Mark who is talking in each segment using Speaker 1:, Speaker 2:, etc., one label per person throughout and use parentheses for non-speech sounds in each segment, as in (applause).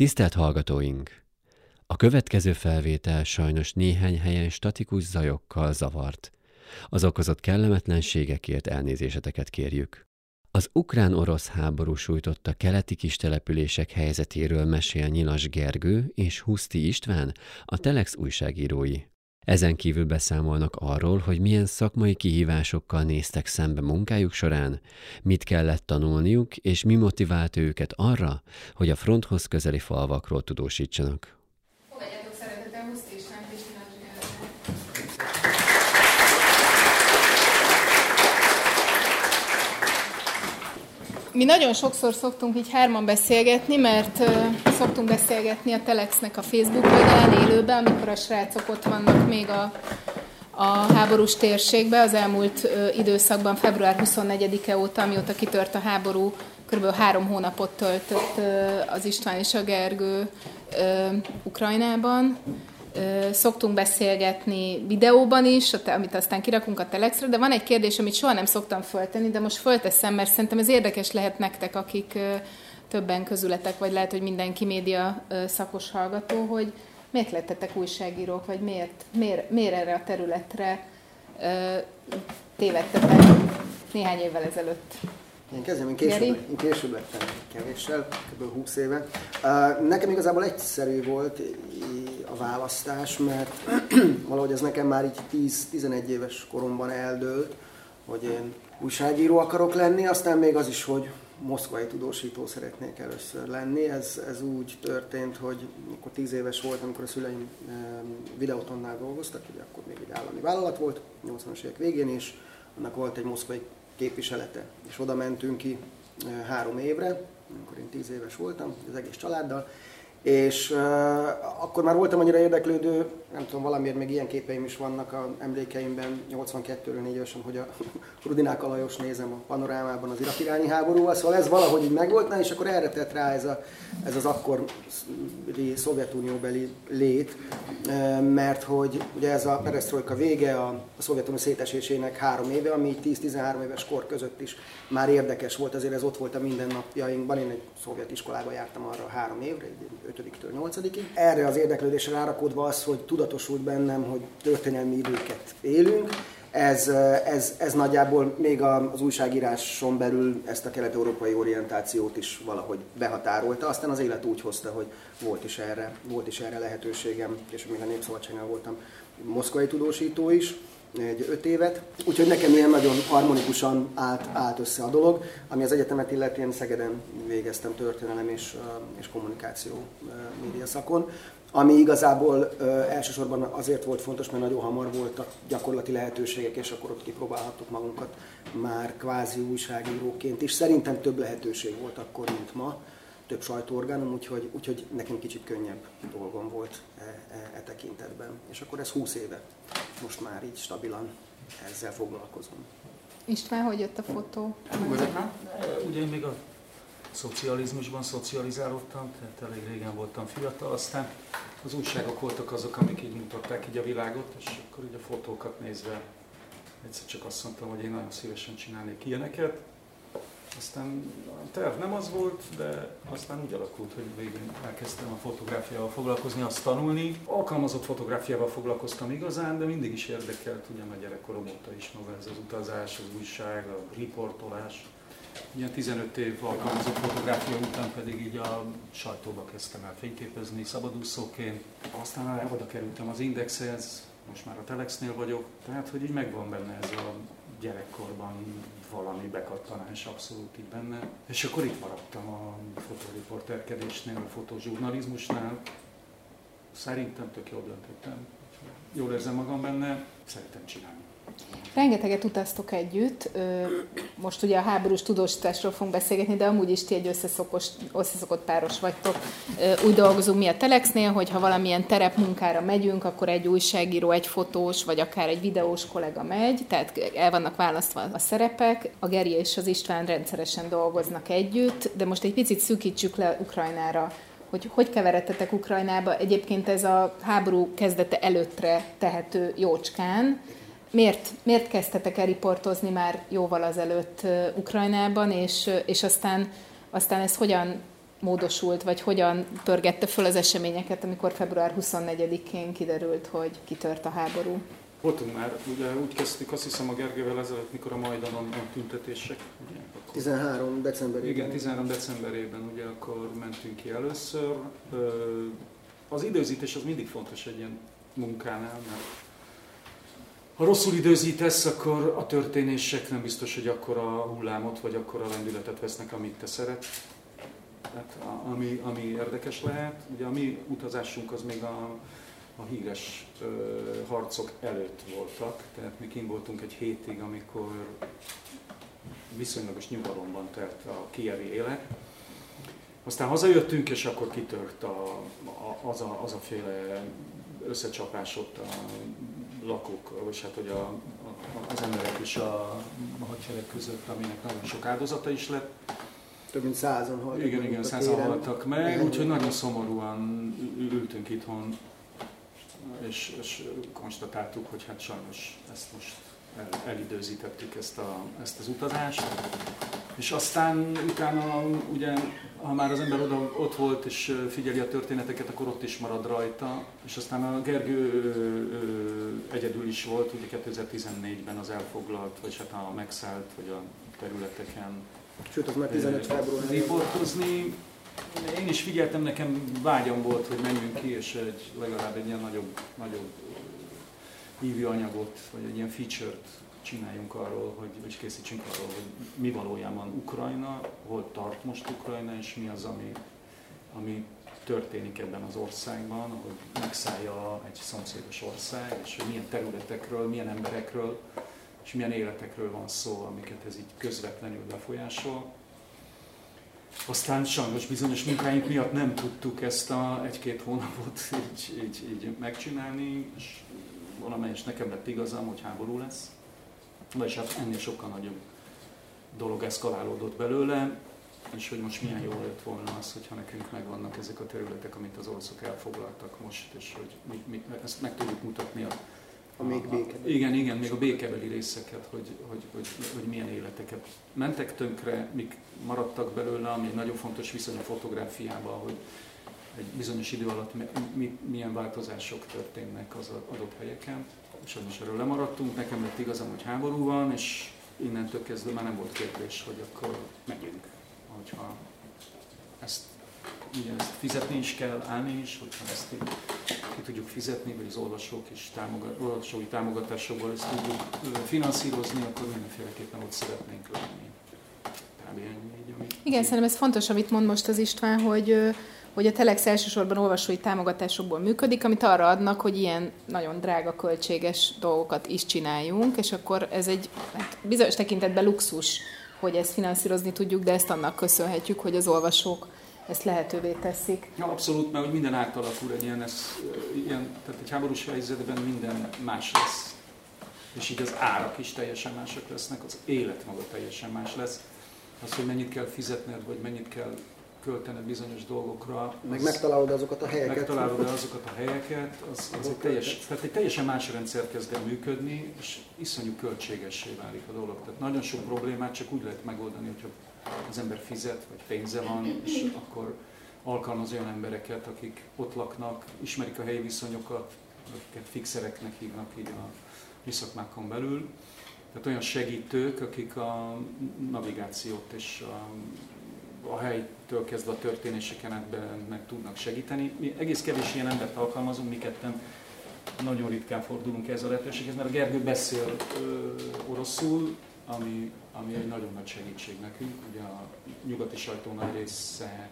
Speaker 1: Tisztelt hallgatóink! A következő felvétel sajnos néhány helyen statikus zajokkal zavart. Az okozott kellemetlenségekért elnézéseteket kérjük. Az ukrán-orosz háború sújtotta keleti kistelepülések helyzetéről mesél Nyilas Gergő és Huszti István, a Telex újságírói. Ezen kívül beszámolnak arról, hogy milyen szakmai kihívásokkal néztek szembe munkájuk során, mit kellett tanulniuk, és mi motivált őket arra, hogy a fronthoz közeli falvakról tudósítsanak.
Speaker 2: Mi nagyon sokszor szoktunk így hárman beszélgetni, mert szoktunk beszélgetni a Telexnek a Facebook oldalán élőben, amikor a srácok ott vannak még a, a háborús térségbe. Az elmúlt időszakban, február 24-e óta, amióta kitört a háború, kb. három hónapot töltött az István és a Gergő Ukrajnában szoktunk beszélgetni videóban is, amit aztán kirakunk a Telexre, de van egy kérdés, amit soha nem szoktam föltenni, de most fölteszem, mert szerintem ez érdekes lehet nektek, akik többen közületek, vagy lehet, hogy mindenki média szakos hallgató, hogy miért lettetek újságírók, vagy miért, miért, miért erre a területre tévedtetek néhány évvel ezelőtt?
Speaker 3: Én kezdem, én később, én később lettem kevéssel, kb. 20 éve. Nekem igazából egyszerű volt választás, mert (clears throat) valahogy ez nekem már így 10-11 éves koromban eldőlt, hogy én újságíró akarok lenni, aztán még az is, hogy moszkvai tudósító szeretnék először lenni. Ez, ez úgy történt, hogy amikor 10 éves voltam, amikor a szüleim videótonnál dolgoztak, ugye akkor még egy állami vállalat volt, 80-as évek végén, és annak volt egy moszkvai képviselete. És oda mentünk ki három évre, amikor én tíz éves voltam, az egész családdal, és uh, akkor már voltam annyira érdeklődő, nem tudom, valamiért még ilyen képeim is vannak a emlékeimben 82-ről 4 évesen, hogy a (laughs) Rudinák Alajos nézem a panorámában az irak irányi háborúval, szóval ez valahogy így megvolt, és akkor erre tett rá ez, a, ez az akkor Szovjetunióbeli lét, mert hogy ugye ez a perestroika vége, a, a Szovjetunió szétesésének három éve, ami 10-13 éves kor között is már érdekes volt, azért ez ott volt a mindennapjainkban, én egy szovjet iskolába jártam arra három évre, 5-től 8-ig. Erre az érdeklődésre rárakodva az, hogy tudatosult bennem, hogy történelmi időket élünk, ez, ez, ez nagyjából még az újságíráson belül ezt a kelet-európai orientációt is valahogy behatárolta. Aztán az élet úgy hozta, hogy volt is erre, volt is erre lehetőségem, és még a Népszabadságnál voltam moszkvai tudósító is, egy öt évet, úgyhogy nekem ilyen nagyon harmonikusan állt, állt össze a dolog, ami az egyetemet illeti, én Szegeden végeztem történelem és, és kommunikáció média szakon, ami igazából ö, elsősorban azért volt fontos, mert nagyon hamar voltak gyakorlati lehetőségek, és akkor ott kipróbálhattuk magunkat már kvázi újságíróként is. Szerintem több lehetőség volt akkor, mint ma, több sajtóorgánum, úgyhogy, úgyhogy nekem kicsit könnyebb dolgom volt e, e, e tekintetben. És akkor ez 20 éve, most már így stabilan ezzel foglalkozom.
Speaker 2: István, hogy jött a fotó?
Speaker 4: Ugye én még a szocializmusban szocializálódtam, tehát elég régen voltam fiatal, aztán az újságok voltak azok, amik így mutatták így a világot, és akkor így a fotókat nézve egyszer csak azt mondtam, hogy én nagyon szívesen csinálnék ilyeneket. Aztán a terv nem az volt, de aztán úgy alakult, hogy végén elkezdtem a fotográfiával foglalkozni, azt tanulni. Alkalmazott fotográfiával foglalkoztam igazán, de mindig is érdekelt, ugye a gyerekkorom óta is maga ez az utazás, az újság, a riportolás. Ilyen 15 év alkalmazott fotográfia után pedig így a sajtóba kezdtem el fényképezni szabadúszóként. Aztán oda kerültem az Indexhez, most már a Telexnél vagyok, tehát hogy így megvan benne ez a gyerekkorban valami bekattanás abszolút itt benne. És akkor itt maradtam a fotoriporterkedésnél, a fotózsurnalizmusnál. Szerintem tök jól döntöttem. Jól érzem magam benne, szeretem csinálni.
Speaker 2: Rengeteget utaztok együtt. Most ugye a háborús tudósításról fogunk beszélgetni, de amúgy is ti egy összeszokos, összeszokott páros vagytok. Úgy dolgozunk mi a Telexnél, hogy ha valamilyen terepmunkára megyünk, akkor egy újságíró, egy fotós, vagy akár egy videós kollega megy, tehát el vannak választva a szerepek. A Geri és az István rendszeresen dolgoznak együtt, de most egy picit szűkítsük le Ukrajnára hogy hogy keveredtetek Ukrajnába. Egyébként ez a háború kezdete előttre tehető jócskán miért, miért kezdtetek el riportozni már jóval azelőtt Ukrajnában, és, és aztán, aztán ez hogyan módosult, vagy hogyan pörgette föl az eseményeket, amikor február 24-én kiderült, hogy kitört a háború?
Speaker 4: Voltunk már, ugye úgy kezdtük azt hiszem a Gergővel ezelőtt, mikor a Majdanon a tüntetések. Ugye,
Speaker 3: akkor, 13 decemberében.
Speaker 4: Igen, 13 decemberében ugye akkor mentünk ki először. Az időzítés az mindig fontos egy ilyen munkánál, mert ha rosszul időzítesz, akkor a történések nem biztos, hogy akkor a hullámot, vagy akkor a lendületet vesznek, amit te szeret. Tehát, ami, ami érdekes lehet. Ugye a mi utazásunk az még a, a híres ö, harcok előtt voltak, tehát mi kint voltunk egy hétig, amikor viszonylagos nyugalomban telt a kievi élet. Aztán hazajöttünk, és akkor kitört a, a, az, a, az a féle összecsapás ott a lakók, vagy hát hogy a, a, az emberek is a, a hadsereg között, aminek nagyon sok áldozata is lett.
Speaker 3: Több mint százan haltak
Speaker 4: Igen, igen, százan haltak meg, úgyhogy nagyon szomorúan ültünk itthon, és, és konstatáltuk, hogy hát sajnos ezt most el, elidőzítettük ezt, a, ezt az utazást. És aztán utána ugye, ha már az ember oda, ott volt és figyeli a történeteket, akkor ott is marad rajta. És aztán a Gergő ö, egyedül is volt, ugye 2014-ben az elfoglalt, vagy hát a megszállt, vagy a területeken.
Speaker 3: Sőt, az már 15 február.
Speaker 4: Riportozni. Én is figyeltem, nekem vágyam volt, hogy menjünk ki, és egy, legalább egy ilyen nagyobb, nagyobb hívő anyagot, vagy egy ilyen feature-t csináljunk arról, hogy, vagy készítsünk arról, hogy mi valójában Ukrajna, hol tart most Ukrajna, és mi az, ami, ami történik ebben az országban, hogy megszállja egy szomszédos ország, és hogy milyen területekről, milyen emberekről, és milyen életekről van szó, amiket ez így közvetlenül befolyásol. Aztán sajnos bizonyos munkáink miatt nem tudtuk ezt a egy-két hónapot így, így, így megcsinálni, és valamelyes nekem lett igazam, hogy háború lesz. Vagyis hát ennél sokkal nagyobb dolog eszkalálódott belőle, és hogy most milyen jó lett volna az, hogyha nekünk megvannak ezek a területek, amit az oroszok elfoglaltak most, és hogy mi, mi, ezt meg tudjuk mutatni a,
Speaker 3: a még békebeli.
Speaker 4: Igen, igen, még a békebeli részeket, hogy, hogy, hogy, hogy milyen életeket mentek tönkre, mik maradtak belőle, ami egy nagyon fontos viszony a fotográfiában, hogy egy bizonyos idő alatt mi, milyen változások történnek az adott helyeken. Sajnos erről lemaradtunk, nekem lett igazam, hogy háború van, és innentől kezdve már nem volt kérdés, hogy akkor megyünk. Hogyha ezt, ugye ezt fizetni is kell, állni is, hogyha ezt ki, tudjuk fizetni, vagy az olvasók és támogat, olvasói támogatásokból ezt tudjuk finanszírozni, akkor mindenféleképpen ott szeretnénk lenni.
Speaker 2: Igen, szerintem ez fontos, amit mond most az István, hogy hogy a Telex elsősorban olvasói támogatásokból működik, amit arra adnak, hogy ilyen nagyon drága, költséges dolgokat is csináljunk, és akkor ez egy hát bizonyos tekintetben luxus, hogy ezt finanszírozni tudjuk, de ezt annak köszönhetjük, hogy az olvasók ezt lehetővé teszik.
Speaker 4: Ja, abszolút, mert hogy minden átalakul egy ilyen, ez, ilyen, tehát egy háborús helyzetben minden más lesz. És így az árak is teljesen másak lesznek, az élet maga teljesen más lesz. Az, hogy mennyit kell fizetned, vagy mennyit kell költened bizonyos dolgokra.
Speaker 3: Meg megtalálod azokat a helyeket.
Speaker 4: Megtalálod azokat a helyeket, az, az egy, teljes, tehát egy teljesen más rendszer kezd el működni, és iszonyú költségessé válik a dolog. Tehát nagyon sok problémát csak úgy lehet megoldani, hogyha az ember fizet, vagy pénze van, és akkor alkalmaz olyan embereket, akik ott laknak, ismerik a helyi viszonyokat, akiket fixereknek hívnak így a mi szakmákon belül. Tehát olyan segítők, akik a navigációt és a a helytől kezdve a történéseken meg tudnak segíteni. Mi egész kevés ilyen embert alkalmazunk, mi ketten nagyon ritkán fordulunk ez a lehetőséghez, mert a Gergő beszél ö, oroszul, ami, ami egy nagyon nagy segítség nekünk. Ugye a nyugati sajtó nagy része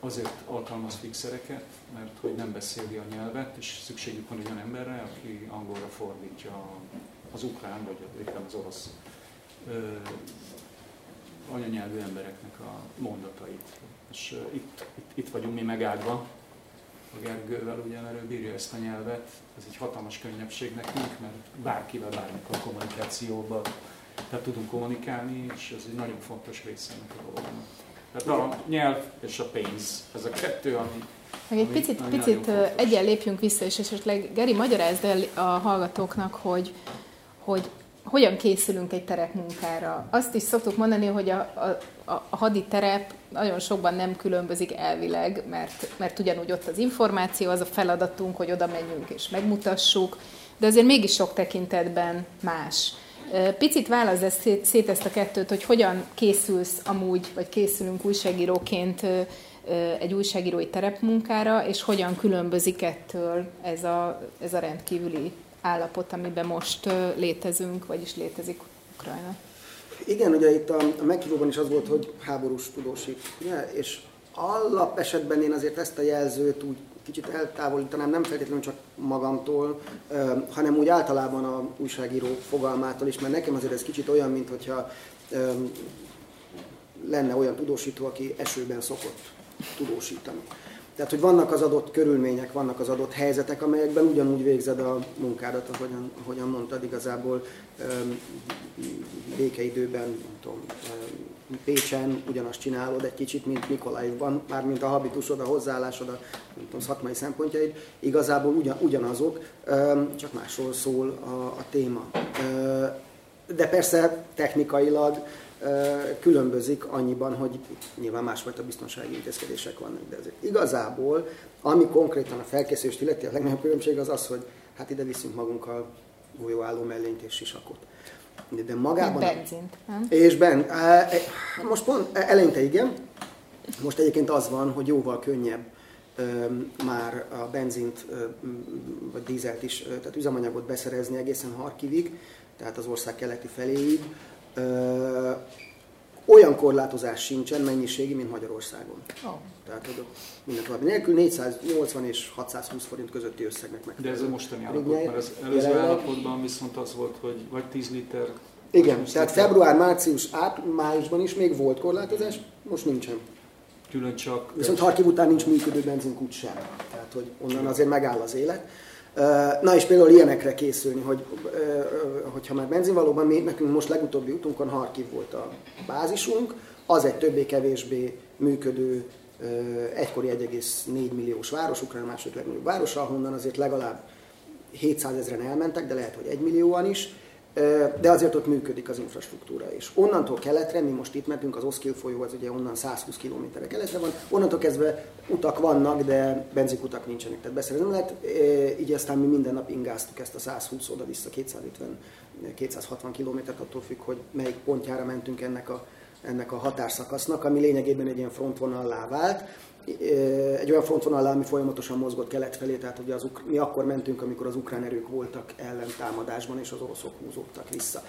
Speaker 4: azért alkalmaz fixereket, mert hogy nem beszéli a nyelvet, és szükségük van olyan emberre, aki angolra fordítja az ukrán, vagy éppen az orosz anyanyelvű embereknek a mondatait. És uh, itt, itt, itt vagyunk mi megáldva a Gergővel, ugye, mert ő bírja ezt a nyelvet. Ez egy hatalmas könnyebbség nekünk, mert bárkivel, bármikor kommunikációban tehát tudunk kommunikálni, és ez egy nagyon fontos része ennek a dolognak. Tehát a nyelv és a pénz, ez a kettő, ami
Speaker 2: meg egy picit, ami picit egyen lépjünk vissza, és esetleg Geri, magyarázd el a hallgatóknak, hogy, hogy hogyan készülünk egy terepmunkára. Azt is szoktuk mondani, hogy a, a, a hadi terep nagyon sokban nem különbözik elvileg, mert, mert ugyanúgy ott az információ, az a feladatunk, hogy oda menjünk és megmutassuk, de azért mégis sok tekintetben más. Picit válasz szét ezt a kettőt, hogy hogyan készülsz amúgy, vagy készülünk újságíróként egy újságírói terepmunkára, és hogyan különbözik ettől ez a, ez a rendkívüli állapot, amiben most létezünk, vagyis létezik Ukrajna.
Speaker 3: Igen, ugye itt a, a meghívóban is az volt, hogy háborús tudósít, ugye? és alap esetben én azért ezt a jelzőt úgy kicsit eltávolítanám, nem feltétlenül csak magamtól, hanem úgy általában a újságíró fogalmától is, mert nekem azért ez kicsit olyan, mint hogyha lenne olyan tudósító, aki esőben szokott tudósítani. Tehát, hogy vannak az adott körülmények, vannak az adott helyzetek, amelyekben ugyanúgy végzed a munkádat, ahogyan, ahogyan mondtad, igazából békeidőben, nem tudom, Pécsen ugyanazt csinálod egy kicsit, mint Mikolajban, mármint a habitusod, a hozzáállásod, a tudom, szakmai szempontjaid, igazából ugyan, ugyanazok, csak másról szól a, a téma. De persze technikailag különbözik annyiban, hogy nyilván másfajta biztonsági intézkedések vannak, de azért igazából, ami konkrétan a felkészülést illeti, a legnagyobb különbség az az, hogy hát ide viszünk magunkkal golyóálló mellényt és sisakot.
Speaker 2: De magában... Benzint, nem?
Speaker 3: És ben, e, most pont e, eleinte igen, most egyébként az van, hogy jóval könnyebb már a benzint vagy dízelt is, tehát üzemanyagot beszerezni egészen Harkivig, tehát az ország keleti feléig olyan korlátozás sincsen mennyiségi, mint Magyarországon. Oh. Tehát hogy minden további nélkül 480 és 620 forint közötti összegnek meg.
Speaker 4: De ez a mostani állapot, mert az előző jelenleg... állapotban viszont az volt, hogy vagy 10 liter.
Speaker 3: Igen, tehát február, március, át, májusban is még volt korlátozás, most nincsen.
Speaker 4: Külön csak...
Speaker 3: Viszont Harkiv után nincs működő benzinkút sem. Tehát, hogy onnan azért megáll az élet. Na és például ilyenekre készülni, hogy hogyha már benzin valóban mi, nekünk most legutóbbi utunkon Harkiv volt a bázisunk, az egy többé-kevésbé működő egykori 1,4 milliós város, Ukrán második legnagyobb város, ahonnan azért legalább 700 ezeren elmentek, de lehet, hogy 1 millióan is, de azért ott működik az infrastruktúra is. Onnantól keletre, mi most itt mentünk, az Oszkil folyó, az ugye onnan 120 km keletre van, onnantól kezdve utak vannak, de benzikutak nincsenek, tehát beszerezni lehet. Így aztán mi minden nap ingáztuk ezt a 120 oda-vissza 250-260 kilométert, attól függ, hogy melyik pontjára mentünk ennek a, ennek a határszakasznak, ami lényegében egy ilyen frontvonallá vált egy olyan frontvonal, ami folyamatosan mozgott kelet felé, tehát ugye az, mi akkor mentünk, amikor az ukrán erők voltak ellentámadásban, és az oroszok húzódtak vissza.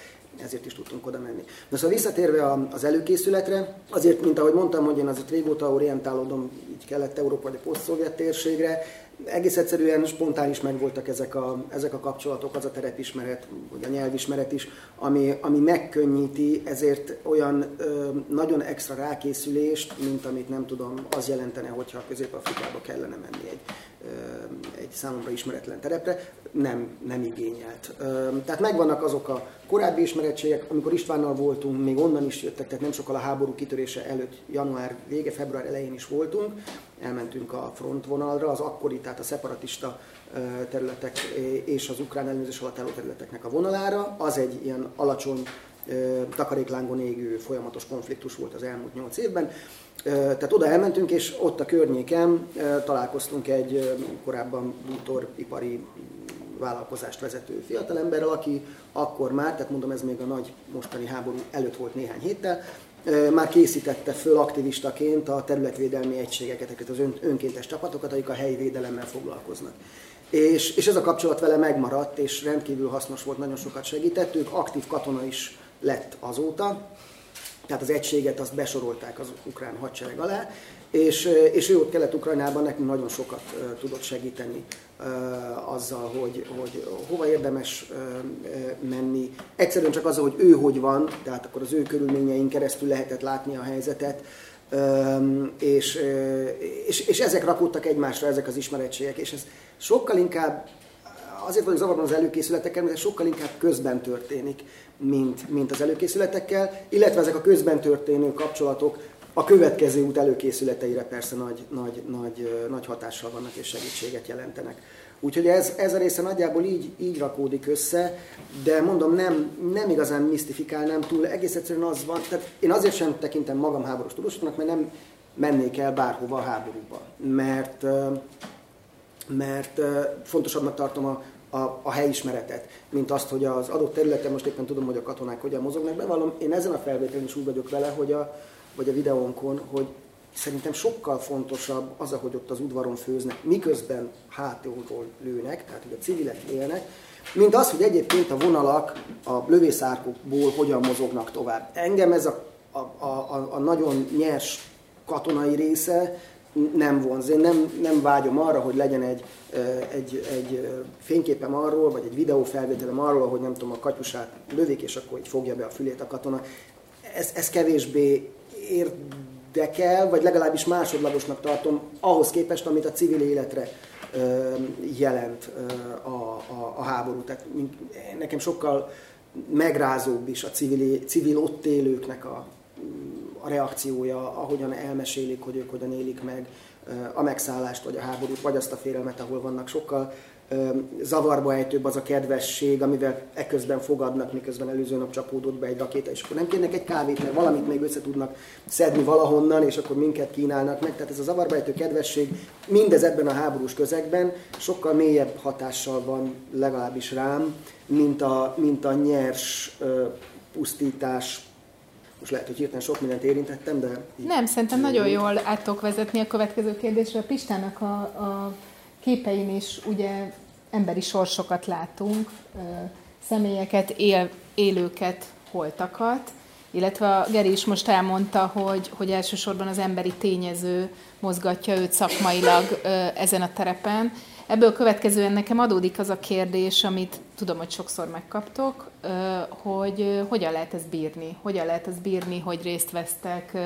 Speaker 3: Ezért is tudtunk oda menni. De szóval visszatérve az előkészületre, azért, mint ahogy mondtam, hogy én azért régóta orientálódom így kelet-európa vagy a poszt térségre, egész egyszerűen spontán is megvoltak ezek a, ezek a kapcsolatok, az a terepismeret, vagy a nyelvismeret is, ami, ami megkönnyíti ezért olyan ö, nagyon extra rákészülést, mint amit nem tudom, az jelentene, hogyha Közép-Afrikába kellene menni egy, ö, egy számomra ismeretlen terepre, nem, nem igényelt. Ö, tehát megvannak azok a korábbi ismerettségek, amikor Istvánnal voltunk, még onnan is jöttek, tehát nem sokkal a háború kitörése előtt, január vége, február elején is voltunk, elmentünk a frontvonalra, az akkori, tehát a szeparatista területek és az ukrán ellenőrzés alatt álló területeknek a vonalára. Az egy ilyen alacsony, takaréklángon égő folyamatos konfliktus volt az elmúlt nyolc évben. Tehát oda elmentünk, és ott a környéken találkoztunk egy korábban bútoripari vállalkozást vezető fiatalemberrel, aki akkor már, tehát mondom ez még a nagy mostani háború előtt volt néhány héttel, már készítette föl aktivistaként a területvédelmi egységeket, az önkéntes csapatokat, akik a helyi védelemmel foglalkoznak. És, és ez a kapcsolat vele megmaradt, és rendkívül hasznos volt, nagyon sokat segített. Ők aktív katona is lett azóta, tehát az egységet azt besorolták az ukrán hadsereg alá, és, és ő ott Kelet-Ukrajnában nekünk nagyon sokat tudott segíteni azzal, hogy, hogy hova érdemes menni. Egyszerűen csak azzal, hogy ő hogy van, tehát akkor az ő körülményeink keresztül lehetett látni a helyzetet, és, és, és ezek rakódtak egymásra, ezek az ismerettségek, és ez sokkal inkább, azért vagyok zavarban az előkészületekkel, mert ez sokkal inkább közben történik, mint, mint az előkészületekkel, illetve ezek a közben történő kapcsolatok a következő út előkészületeire persze nagy, nagy, nagy, nagy hatással vannak és segítséget jelentenek. Úgyhogy ez, ez a része nagyjából így, így rakódik össze, de mondom, nem, nem igazán misztifikálnám túl, egész egyszerűen az van, tehát én azért sem tekintem magam háborús tudósoknak, mert nem mennék el bárhova a háborúba, mert, mert fontosabbnak tartom a, a, a helyismeretet, mint azt, hogy az adott területen most éppen tudom, hogy a katonák hogyan mozognak. Bevallom, én ezen a felvételen is úgy vagyok vele, hogy a, vagy a videónkon, hogy szerintem sokkal fontosabb az, ahogy ott az udvaron főznek, miközben hátulról lőnek, tehát hogy a civilek élnek, mint az, hogy egyébként a vonalak a lövészárkokból hogyan mozognak tovább. Engem ez a, a, a, a nagyon nyers katonai része nem vonz. Én nem, nem vágyom arra, hogy legyen egy, egy, egy fényképem arról, vagy egy videófelvételem arról, hogy nem tudom, a katyusát lövik, és akkor így fogja be a fülét a katona. Ez, ez kevésbé érdekel, vagy legalábbis másodlagosnak tartom ahhoz képest, amit a civil életre jelent a, a, a háború. Tehát nekem sokkal megrázóbb is a civil, civil ott élőknek a, a reakciója, ahogyan elmesélik, hogy ők hogyan élik meg a megszállást, vagy a háborút, vagy azt a félelmet, ahol vannak. Sokkal zavarba ejtőbb az a kedvesség, amivel eközben fogadnak, miközben előző nap csapódott be egy rakéta, és akkor nem kérnek egy kávét, mert valamit még össze tudnak szedni valahonnan, és akkor minket kínálnak meg. Tehát ez a zavarba ejtő kedvesség mindez ebben a háborús közegben sokkal mélyebb hatással van legalábbis rám, mint a, mint a nyers pusztítás, most lehet, hogy hirtelen sok mindent érintettem, de...
Speaker 2: Nem, szerintem nagyon jól át vezetni a következő kérdésre. Pistának a, a képein is ugye emberi sorsokat látunk, személyeket, él, élőket, holtakat, illetve a Geri is most elmondta, hogy, hogy elsősorban az emberi tényező mozgatja őt szakmailag ezen a terepen. Ebből következően nekem adódik az a kérdés, amit tudom, hogy sokszor megkaptok, hogy hogyan lehet ezt bírni? Hogyan lehet ezt bírni, hogy részt vesztek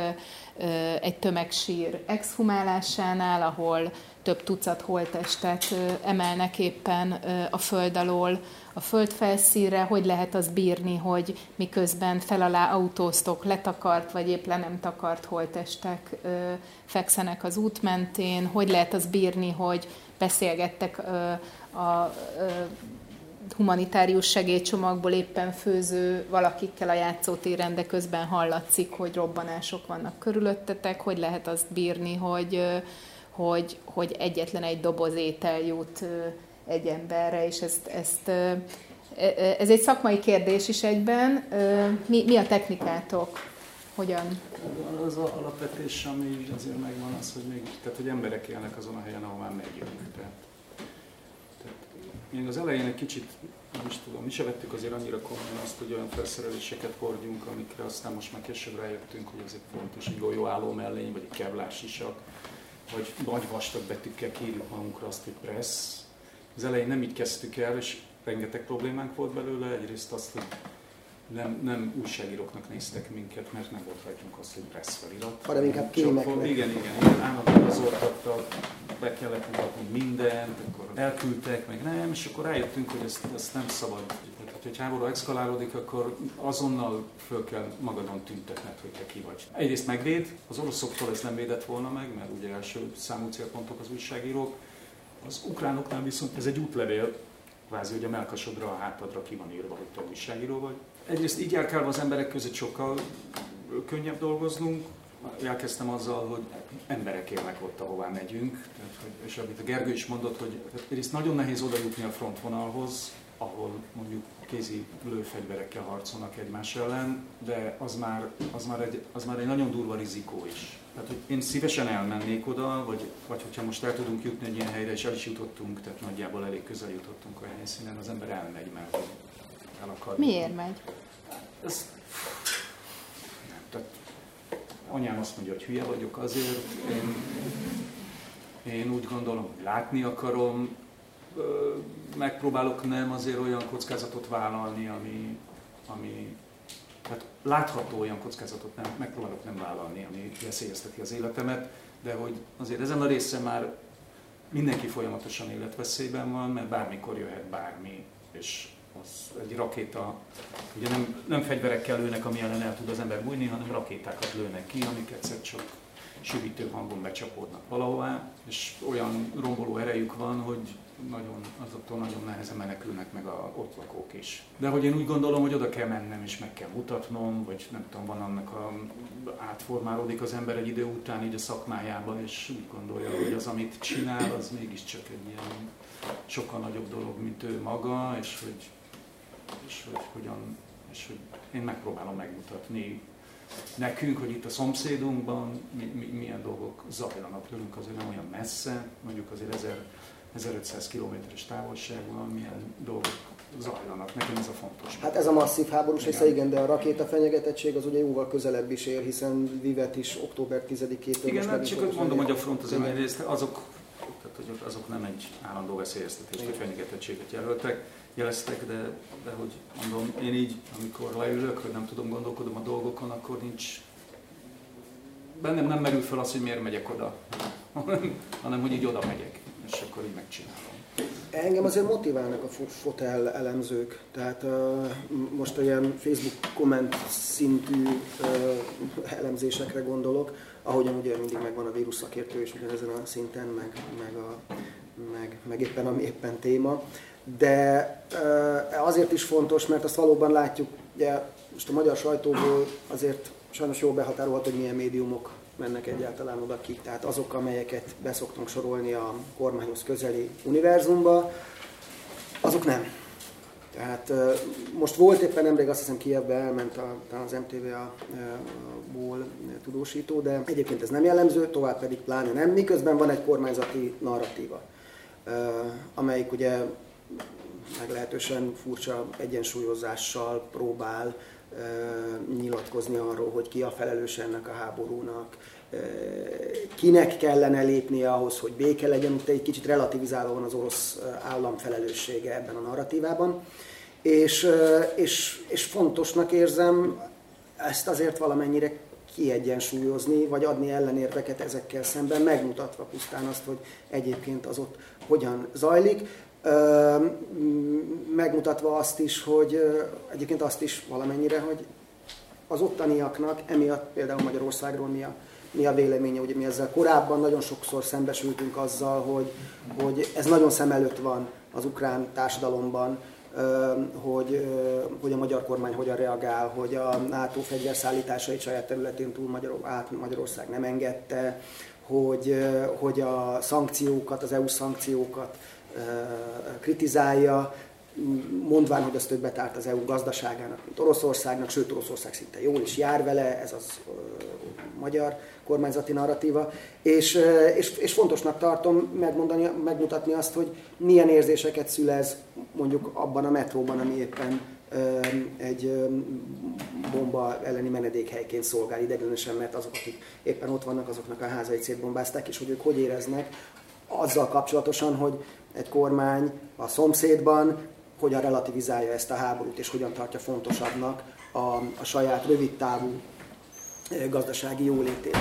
Speaker 2: egy tömegsír exhumálásánál, ahol több tucat holtestet emelnek éppen a föld alól. A földfelszínre, hogy lehet az bírni, hogy miközben fel alá autóztok letakart, vagy épp le nem takart holtestek fekszenek az út mentén, hogy lehet az bírni, hogy beszélgettek a humanitárius segélycsomagból éppen főző valakikkel a játszótéren, de közben hallatszik, hogy robbanások vannak körülöttetek, hogy lehet azt bírni, hogy, hogy, hogy egyetlen egy doboz étel jut egy emberre, és ezt, ezt e, e, ez egy szakmai kérdés is egyben. Mi, mi a technikátok? Hogyan?
Speaker 4: Az a alapvetés, ami azért megvan az, hogy még, tehát, hogy emberek élnek azon a helyen, ahol már megyünk. Tehát, tehát még az elején egy kicsit, nem is tudom, mi se vettük azért annyira komolyan azt, hogy olyan felszereléseket hordjunk, amikre aztán most már később rájöttünk, hogy ezek fontos, egy golyóálló mellény, vagy egy kevlás isak, vagy nagy vastag betűkkel kírjuk magunkra azt, hogy pressz. Az elején nem így kezdtük el, és rengeteg problémánk volt belőle. Egyrészt azt, hogy nem, nem újságíróknak néztek minket, mert nem volt rajtunk azt, hogy pressz felirat.
Speaker 3: Hanem inkább kémeknek.
Speaker 4: Igen, igen, igen. Állandóan azoltattak, be kellett mutatni mindent, akkor elküldtek, meg nem, és akkor rájöttünk, hogy ezt, ezt nem szabad. Tehát, hogy háború exkalálódik, akkor azonnal föl kell magadon tüntetned, hogy te ki vagy. Egyrészt megvéd, az oroszoktól ez nem védett volna meg, mert ugye első számú célpontok az újságírók. Az ukránoknál viszont ez egy útlevél, kvázi, hogy a melkasodra, a hátadra ki van írva, hogy te újságíró vagy. Egyrészt így járkálva az emberek között sokkal könnyebb dolgoznunk, elkezdtem azzal, hogy emberek élnek ott, ahová megyünk, és amit a Gergő is mondott, hogy egyrészt nagyon nehéz oda jutni a frontvonalhoz, ahol mondjuk kézi lőfegyverekkel harcolnak egymás ellen, de az már, az már, egy, az már egy nagyon durva rizikó is. Tehát, hogy én szívesen elmennék oda, vagy, vagy hogyha most el tudunk jutni egy ilyen helyre, és el is jutottunk, tehát nagyjából elég közel jutottunk a helyszínen, az ember elmegy, mert el akar.
Speaker 2: Miért megy?
Speaker 4: Ez, nem, tehát anyám azt mondja, hogy hülye vagyok azért, én, én úgy gondolom, hogy látni akarom, megpróbálok nem azért olyan kockázatot vállalni, ami, ami tehát látható olyan kockázatot nem, megpróbálok nem vállalni, ami veszélyezteti az életemet, de hogy azért ezen a részen már mindenki folyamatosan életveszélyben van, mert bármikor jöhet bármi, és az egy rakéta, ugye nem, nem fegyverekkel lőnek, ami ellen el tud az ember bújni, hanem rakétákat lőnek ki, amik egyszer csak süvítő hangon becsapódnak valahová, és olyan romboló erejük van, hogy nagyon, azoktól nagyon nehezen menekülnek meg a ott lakók is. De hogy én úgy gondolom, hogy oda kell mennem és meg kell mutatnom, vagy nem tudom, van annak a, átformálódik az ember egy idő után így a szakmájában, és úgy gondolja, hogy az, amit csinál, az mégiscsak egy ilyen sokkal nagyobb dolog, mint ő maga, és hogy, és hogy hogyan, és hogy én megpróbálom megmutatni nekünk, hogy itt a szomszédunkban mi, mi, milyen dolgok zajlanak tőlünk, azért nem olyan messze, mondjuk azért 1000 1500 kilométeres távolságban milyen dolgok zajlanak. Nekem ez a fontos.
Speaker 3: Hát ez a masszív háborús része, igen, de a rakéta fenyegetettség az ugye jóval közelebb is ér, hiszen Vivet is október 10-től
Speaker 4: Igen, hát csak mondom, hogy a front az részt, azok, tehát, hogy azok nem egy állandó veszélyeztetést vagy fenyegetettséget jelöltek, jeleztek, de, de hogy mondom, én így, amikor leülök, hogy nem tudom, gondolkodom a dolgokon, akkor nincs bennem nem merül fel az, hogy miért megyek oda, (laughs) hanem, hanem hogy így oda megyek és akkor így megcsinálom.
Speaker 3: Engem azért motiválnak a fotel elemzők, tehát uh, most ilyen Facebook komment szintű uh, elemzésekre gondolok, ahogyan ugye mindig megvan a vírus szakértő és ugyanezen a szinten, meg, meg, a, meg, meg éppen ami éppen téma. De uh, azért is fontos, mert azt valóban látjuk, ugye most a magyar sajtóból azért sajnos jól behatárolható, hogy milyen médiumok mennek egyáltalán oda ki. Tehát azok, amelyeket beszoktunk sorolni a kormányhoz közeli univerzumba, azok nem. Tehát most volt éppen nemrég, azt hiszem Kievbe elment a, az MTV-ból tudósító, de egyébként ez nem jellemző, tovább pedig pláne nem, miközben van egy kormányzati narratíva, amelyik ugye meglehetősen furcsa egyensúlyozással próbál nyilatkozni arról, hogy ki a felelős ennek a háborúnak, kinek kellene lépnie ahhoz, hogy béke legyen, itt egy kicsit relativizálva van az orosz állam felelőssége ebben a narratívában. És, és, és fontosnak érzem ezt azért valamennyire kiegyensúlyozni, vagy adni ellenérveket ezekkel szemben, megmutatva pusztán azt, hogy egyébként az ott hogyan zajlik megmutatva azt is, hogy egyébként azt is valamennyire, hogy az ottaniaknak emiatt például Magyarországról mi a, mi a véleménye, ugye mi ezzel korábban nagyon sokszor szembesültünk azzal, hogy, hogy ez nagyon szem előtt van az ukrán társadalomban, hogy, hogy a magyar kormány hogyan reagál, hogy a NATO fegyverszállításait saját területén túl Magyar, át Magyarország nem engedte, hogy, hogy a szankciókat, az EU szankciókat kritizálja, mondván, hogy az többet árt az EU gazdaságának, mint Oroszországnak, sőt Oroszország szinte jól is jár vele, ez az magyar kormányzati narratíva, és, és, és fontosnak tartom megmondani, megmutatni azt, hogy milyen érzéseket szülez mondjuk abban a metróban, ami éppen egy bomba elleni menedékhelyként szolgál ideglenesen, mert azok, akik éppen ott vannak, azoknak a házait szétbombázták, és hogy ők hogy éreznek azzal kapcsolatosan, hogy egy kormány a szomszédban hogyan relativizálja ezt a háborút, és hogyan tartja fontosabbnak a, a saját rövidtávú gazdasági jólétét.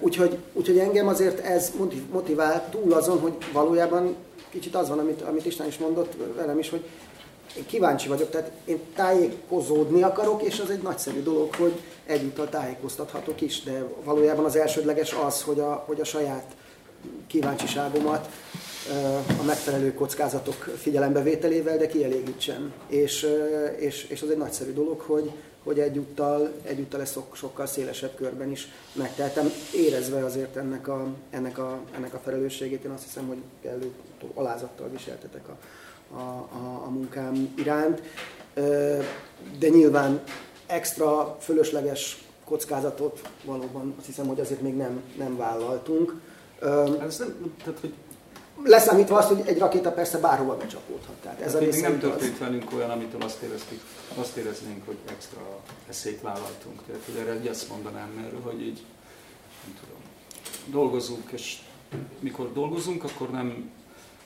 Speaker 3: Úgyhogy, úgyhogy engem azért ez motivál túl azon, hogy valójában kicsit az van, amit, amit Isten is mondott velem is, hogy én kíváncsi vagyok, tehát én tájékozódni akarok, és az egy nagyszerű dolog, hogy egyúttal tájékoztathatok is, de valójában az elsődleges az, hogy a, hogy a saját kíváncsiságomat a megfelelő kockázatok figyelembevételével, de kielégítsen. És, és, és az egy nagyszerű dolog, hogy, hogy egyúttal, egyúttal ezt sokkal szélesebb körben is megteltem, érezve azért ennek a, ennek, a, ennek a felelősségét. Én azt hiszem, hogy kellő alázattal viseltetek a, a, a, a munkám iránt. De nyilván extra fölösleges kockázatot valóban azt hiszem, hogy azért még nem, nem vállaltunk.
Speaker 4: Hát ez nem, tehát, hogy
Speaker 3: Leszámítva azt, hogy egy rakéta persze bárhova becsapódhat.
Speaker 4: Tehát ez hát a még nem történt az... velünk olyan, amitől azt, éreztük, azt éreznénk, hogy extra eszét vállaltunk. Tehát hogy erre egy azt mondanám erről, hogy így, nem tudom, dolgozunk, és mikor dolgozunk, akkor nem,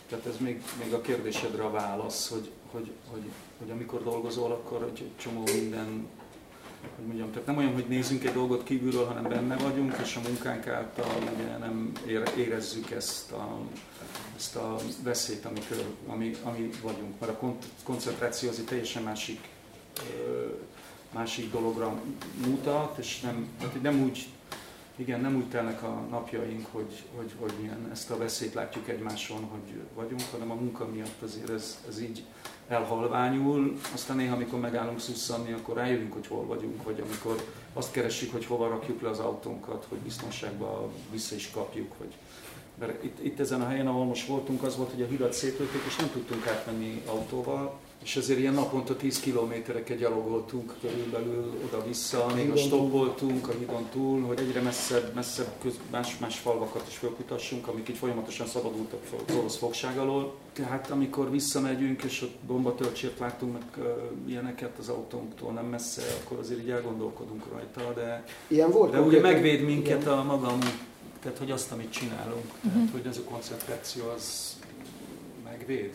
Speaker 4: tehát ez még, még a kérdésedre a válasz, hogy, hogy, hogy, hogy amikor dolgozol, akkor egy csomó minden hogy mondjam, tehát nem olyan, hogy nézzünk egy dolgot kívülről, hanem benne vagyunk, és a munkánk által ugye nem érezzük ezt a, ezt a veszélyt, amikor, ami, ami vagyunk. Mert a koncentráció az egy teljesen másik, másik dologra mutat, és nem, tehát nem úgy igen, nem úgy telnek a napjaink, hogy, hogy, hogy milyen ezt a veszélyt látjuk egymáson, hogy vagyunk, hanem a munka miatt azért ez, ez így elhalványul. Aztán néha, amikor megállunk szusszanni, akkor rájövünk, hogy hol vagyunk, vagy amikor azt keressük, hogy hova rakjuk le az autónkat, hogy biztonságban vissza is kapjuk. Vagy... Mert itt, itt ezen a helyen, ahol most voltunk, az volt, hogy a hidat szétlőtték, és nem tudtunk átmenni autóval, és ezért ilyen naponta 10 kilométereket gyalogoltunk körülbelül oda-vissza, még a stopoltunk a hídon túl, hogy egyre messzebb, messzebb köz, más, más falvakat is felkutassunk, amik így folyamatosan szabadultak fel az orosz fogság alól. Tehát amikor visszamegyünk, és ott bombatölcsért láttunk meg uh, ilyeneket az autónktól nem messze, akkor azért így elgondolkodunk rajta, de,
Speaker 3: Ilyen volt
Speaker 4: de ugye megvéd minket igen. a magam, tehát hogy azt, amit csinálunk, uh-huh. tehát hogy ez a koncentráció az megvéd.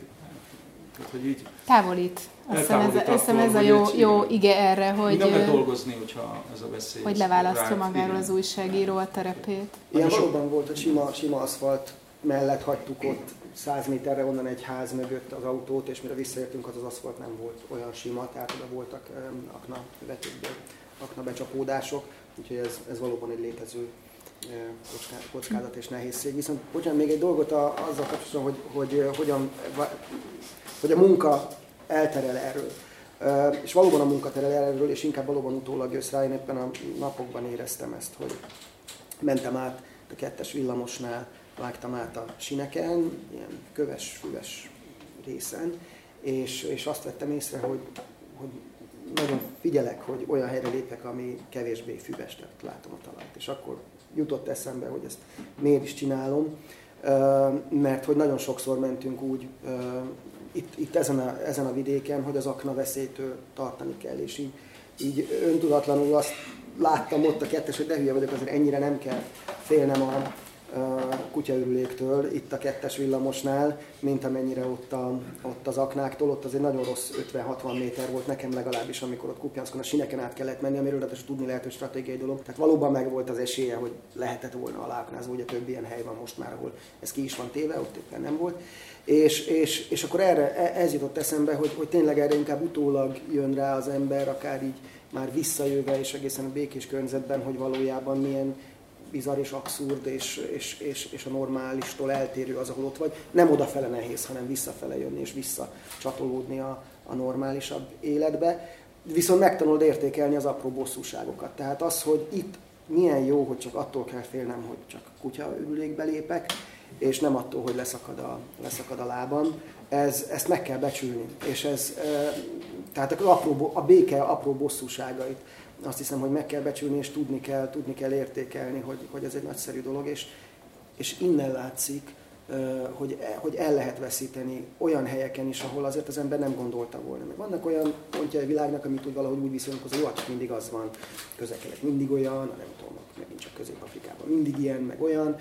Speaker 2: Tehát, hogy így Távolít. Azt hiszem ez, hiszem ez a jó, jó ige erre, hogy...
Speaker 4: Nem lehet dolgozni, hogyha ez a veszély.
Speaker 2: Hogy leválasztja magáról az újságíró a terepét.
Speaker 3: Ilyen valóban volt, hogy sima, sima aszfalt mellett hagytuk ott 100 méterre onnan egy ház mögött az autót, és mire visszaértünk, az az aszfalt nem volt olyan sima, tehát oda voltak um, akna, akna becsapódások, úgyhogy ez, ez valóban egy létező kockázat és nehézség. Viszont bocsánat, még egy dolgot a, azzal kapcsolatban, hogy, hogy hogyan hogy a munka elterel erről. És valóban a munka terel erről, és inkább valóban utólag jössz rá. Én éppen a napokban éreztem ezt, hogy mentem át a kettes villamosnál, vágtam át a sineken, ilyen köves, füves részen, és, és azt vettem észre, hogy, hogy nagyon figyelek, hogy olyan helyre lépek, ami kevésbé füves, tehát látom a talajt. És akkor jutott eszembe, hogy ezt miért is csinálom, mert hogy nagyon sokszor mentünk úgy itt, itt ezen, a, ezen a vidéken, hogy az akna veszélytől tartani kell, és így, így öntudatlanul azt láttam ott a kettes, hogy de hülye vagyok, azért ennyire nem kell félnem a, kutyaürüléktől, itt a kettes villamosnál, mint amennyire ott, a, ott az aknáktól, ott azért nagyon rossz 50-60 méter volt nekem legalábbis, amikor ott Kupjanszkon a sineken át kellett menni, amiről tehát tudni lehet, hogy stratégiai dolog. Tehát valóban meg volt az esélye, hogy lehetett volna aláknázó, ugye több ilyen hely van most már, ahol ez ki is van téve, ott éppen nem volt. És, és, és akkor erre, e, ez jutott eszembe, hogy, hogy tényleg erre inkább utólag jön rá az ember, akár így már visszajöve és egészen a békés környezetben, hogy valójában milyen bizarr és abszurd és, és, és, és a normálistól eltérő az, ahol ott vagy. Nem odafele nehéz, hanem visszafele jönni és visszacsatolódni a, a normálisabb életbe. Viszont megtanulod értékelni az apró bosszúságokat. Tehát az, hogy itt milyen jó, hogy csak attól kell félnem, hogy csak kutya ürülékbe lépek, és nem attól, hogy leszakad a, leszakad a lábam. Ez, ezt meg kell becsülni. És ez, tehát a, apró, a béke apró bosszúságait azt hiszem, hogy meg kell becsülni, és tudni kell, tudni kell értékelni, hogy, hogy ez egy nagyszerű dolog, és, és innen látszik, hogy, e, hogy el lehet veszíteni olyan helyeken is, ahol azért az ember nem gondolta volna. Meg vannak olyan pontja a világnak, amit úgy valahogy úgy viszonyunk hogy jó, hát mindig az van, közel mindig olyan, nem tudom, megint csak Közép-Afrikában mindig ilyen, meg olyan,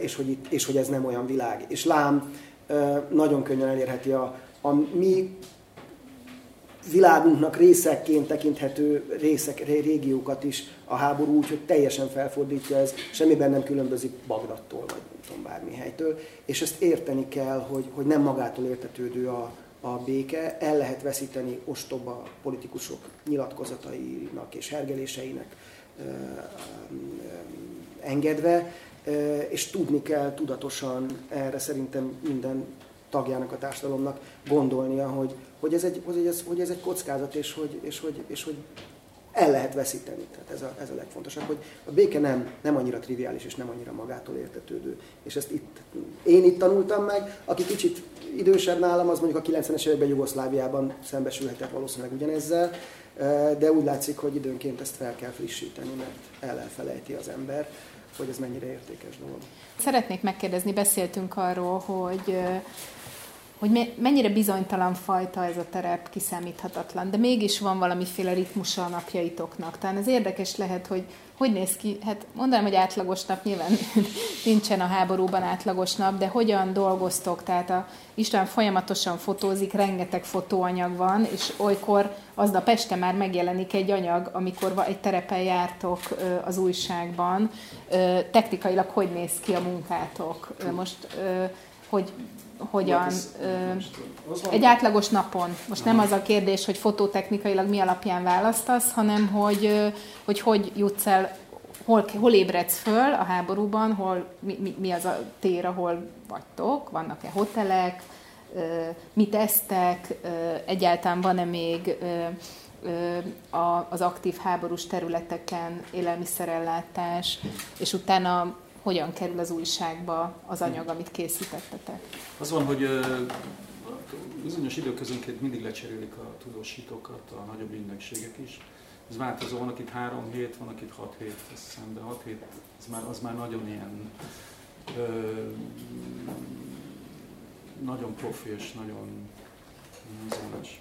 Speaker 3: és hogy, itt, és hogy ez nem olyan világ. És lám nagyon könnyen elérheti a, a mi világunknak részekként tekinthető részek, régiókat is a háború úgy, hogy teljesen felfordítja ez, semmiben nem különbözik Bagdadtól, vagy nem tudom, bármi helytől, és ezt érteni kell, hogy, hogy nem magától értetődő a, a béke, el lehet veszíteni ostoba politikusok nyilatkozatainak és hergeléseinek ö, ö, engedve, és tudni kell tudatosan erre szerintem minden tagjának a társadalomnak gondolnia, hogy, hogy, ez, egy, hogy, ez, hogy ez egy kockázat, és hogy, és hogy, és hogy el lehet veszíteni. Tehát ez a, ez a legfontosabb, hogy a béke nem, nem annyira triviális, és nem annyira magától értetődő. És ezt itt, én itt tanultam meg, aki kicsit idősebb nálam, az mondjuk a 90-es években Jugoszláviában szembesülhetett valószínűleg ugyanezzel, de úgy látszik, hogy időnként ezt fel kell frissíteni, mert el elfelejti az ember, hogy ez mennyire értékes dolog.
Speaker 2: Szeretnék megkérdezni, beszéltünk arról, hogy hogy mennyire bizonytalan fajta ez a terep, kiszámíthatatlan, de mégis van valamiféle ritmusa a napjaitoknak. Talán ez érdekes lehet, hogy hogy néz ki, hát mondanám, hogy átlagos nap, nyilván (laughs) nincsen a háborúban átlagos nap, de hogyan dolgoztok? Tehát a István folyamatosan fotózik, rengeteg fotóanyag van, és olykor aznap este már megjelenik egy anyag, amikor egy terepen jártok az újságban. Technikailag hogy néz ki a munkátok? Most hogy hogyan, egy átlagos napon. Most nem az a kérdés, hogy fotótechnikailag mi alapján választasz, hanem hogy hogy, hogy jutsz el, hol, hol ébredsz föl a háborúban, hol, mi, mi az a tér, ahol vagytok, vannak-e hotelek, mit esztek, egyáltalán van-e még az aktív háborús területeken élelmiszerellátás, és utána hogyan kerül az újságba az anyag, amit készítettetek?
Speaker 4: Az van, hogy bizonyos időközönként mindig lecserélik a tudósítókat, a nagyobb ügynökségek is. Ez változó, van akit három hét, van akit hat hét, azt hiszem, de hat hét, az már, az már nagyon ilyen ö, nagyon profi és nagyon zónás.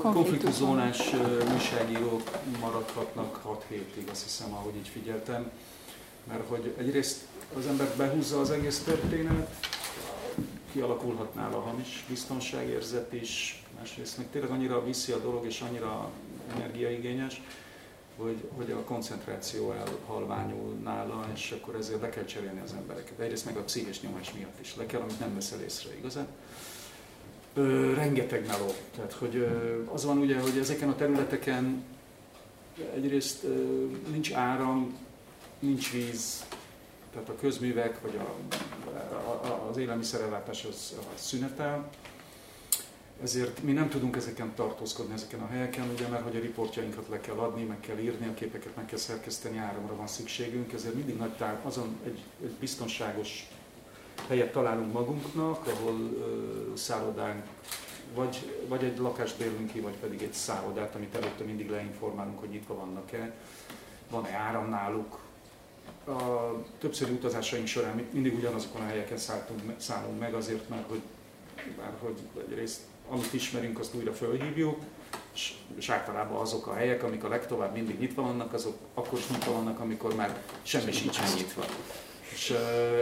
Speaker 4: Konfliktuszónás újságírók maradhatnak 6 hétig, azt hiszem, ahogy így figyeltem mert hogy egyrészt az ember behúzza az egész történet, kialakulhat nála hamis biztonságérzet is, másrészt meg tényleg annyira viszi a dolog, és annyira energiaigényes, hogy, hogy a koncentráció elhalványul nála, és akkor ezért le kell cserélni az embereket. Egyrészt meg a pszichés nyomás miatt is le kell, amit nem veszel észre igazán. Ö, rengeteg meló. Tehát, hogy ö, az van ugye, hogy ezeken a területeken egyrészt ö, nincs áram, nincs víz, tehát a közművek vagy a, a, az élelmiszerellátás az, az szünetel, ezért mi nem tudunk ezeken tartózkodni, ezeken a helyeken, ugye, mert hogy a riportjainkat le kell adni, meg kell írni, a képeket meg kell szerkeszteni, áramra van szükségünk, ezért mindig nagy tár, azon egy, egy biztonságos helyet találunk magunknak, ahol uh, szállodánk, vagy, vagy egy lakást bérlünk ki, vagy pedig egy szállodát, amit előtte mindig leinformálunk, hogy nyitva vannak-e, van-e áram náluk, a többszöri utazásaink során mindig ugyanazokon a helyeken szálltunk, szállunk meg azért, mert hogy, már hogy egyrészt amit ismerünk, azt újra fölhívjuk, és, és általában azok a helyek, amik a legtovább mindig nyitva vannak, azok akkor is nyitva vannak, amikor már semmi sincs nyitva. És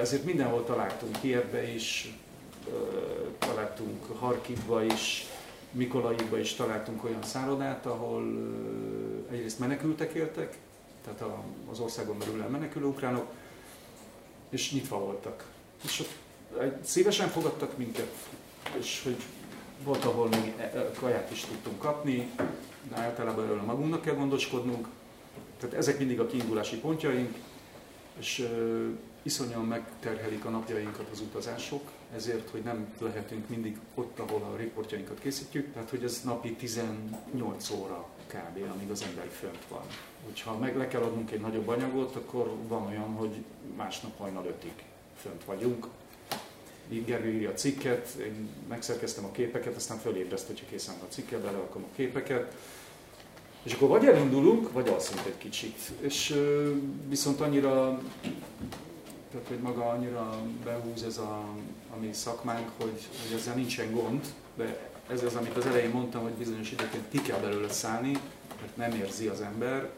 Speaker 4: ezért mindenhol találtunk Kievbe is, találtunk Harkivba is, Mikolajikba is találtunk olyan szállodát, ahol egyrészt menekültek éltek, tehát az országon belül elmenekülő ukránok, és nyitva voltak. És ott szívesen fogadtak minket, és hogy volt, ahol még e, e, kaját is tudtunk kapni, de általában erről magunknak kell gondoskodnunk. Tehát ezek mindig a kiindulási pontjaink, és iszonyan megterhelik a napjainkat az utazások, ezért, hogy nem lehetünk mindig ott, ahol a riportjainkat készítjük, tehát hogy ez napi 18 óra kb. amíg az ember fönt van. Hogyha meg le kell adnunk egy nagyobb anyagot, akkor van olyan, hogy másnap hajnal ötig fönt vagyunk. Gergő írja a cikket, én megszerkeztem a képeket, aztán fölébreszt, hogyha készen van a cikkel, belerakom a képeket, és akkor vagy elindulunk, vagy alszunk egy kicsit. És viszont annyira, tehát hogy maga annyira behúz ez a, a mi szakmánk, hogy, hogy ezzel nincsen gond, de ez az, amit az elején mondtam, hogy bizonyos időként ki kell belőle szállni, mert nem érzi az ember,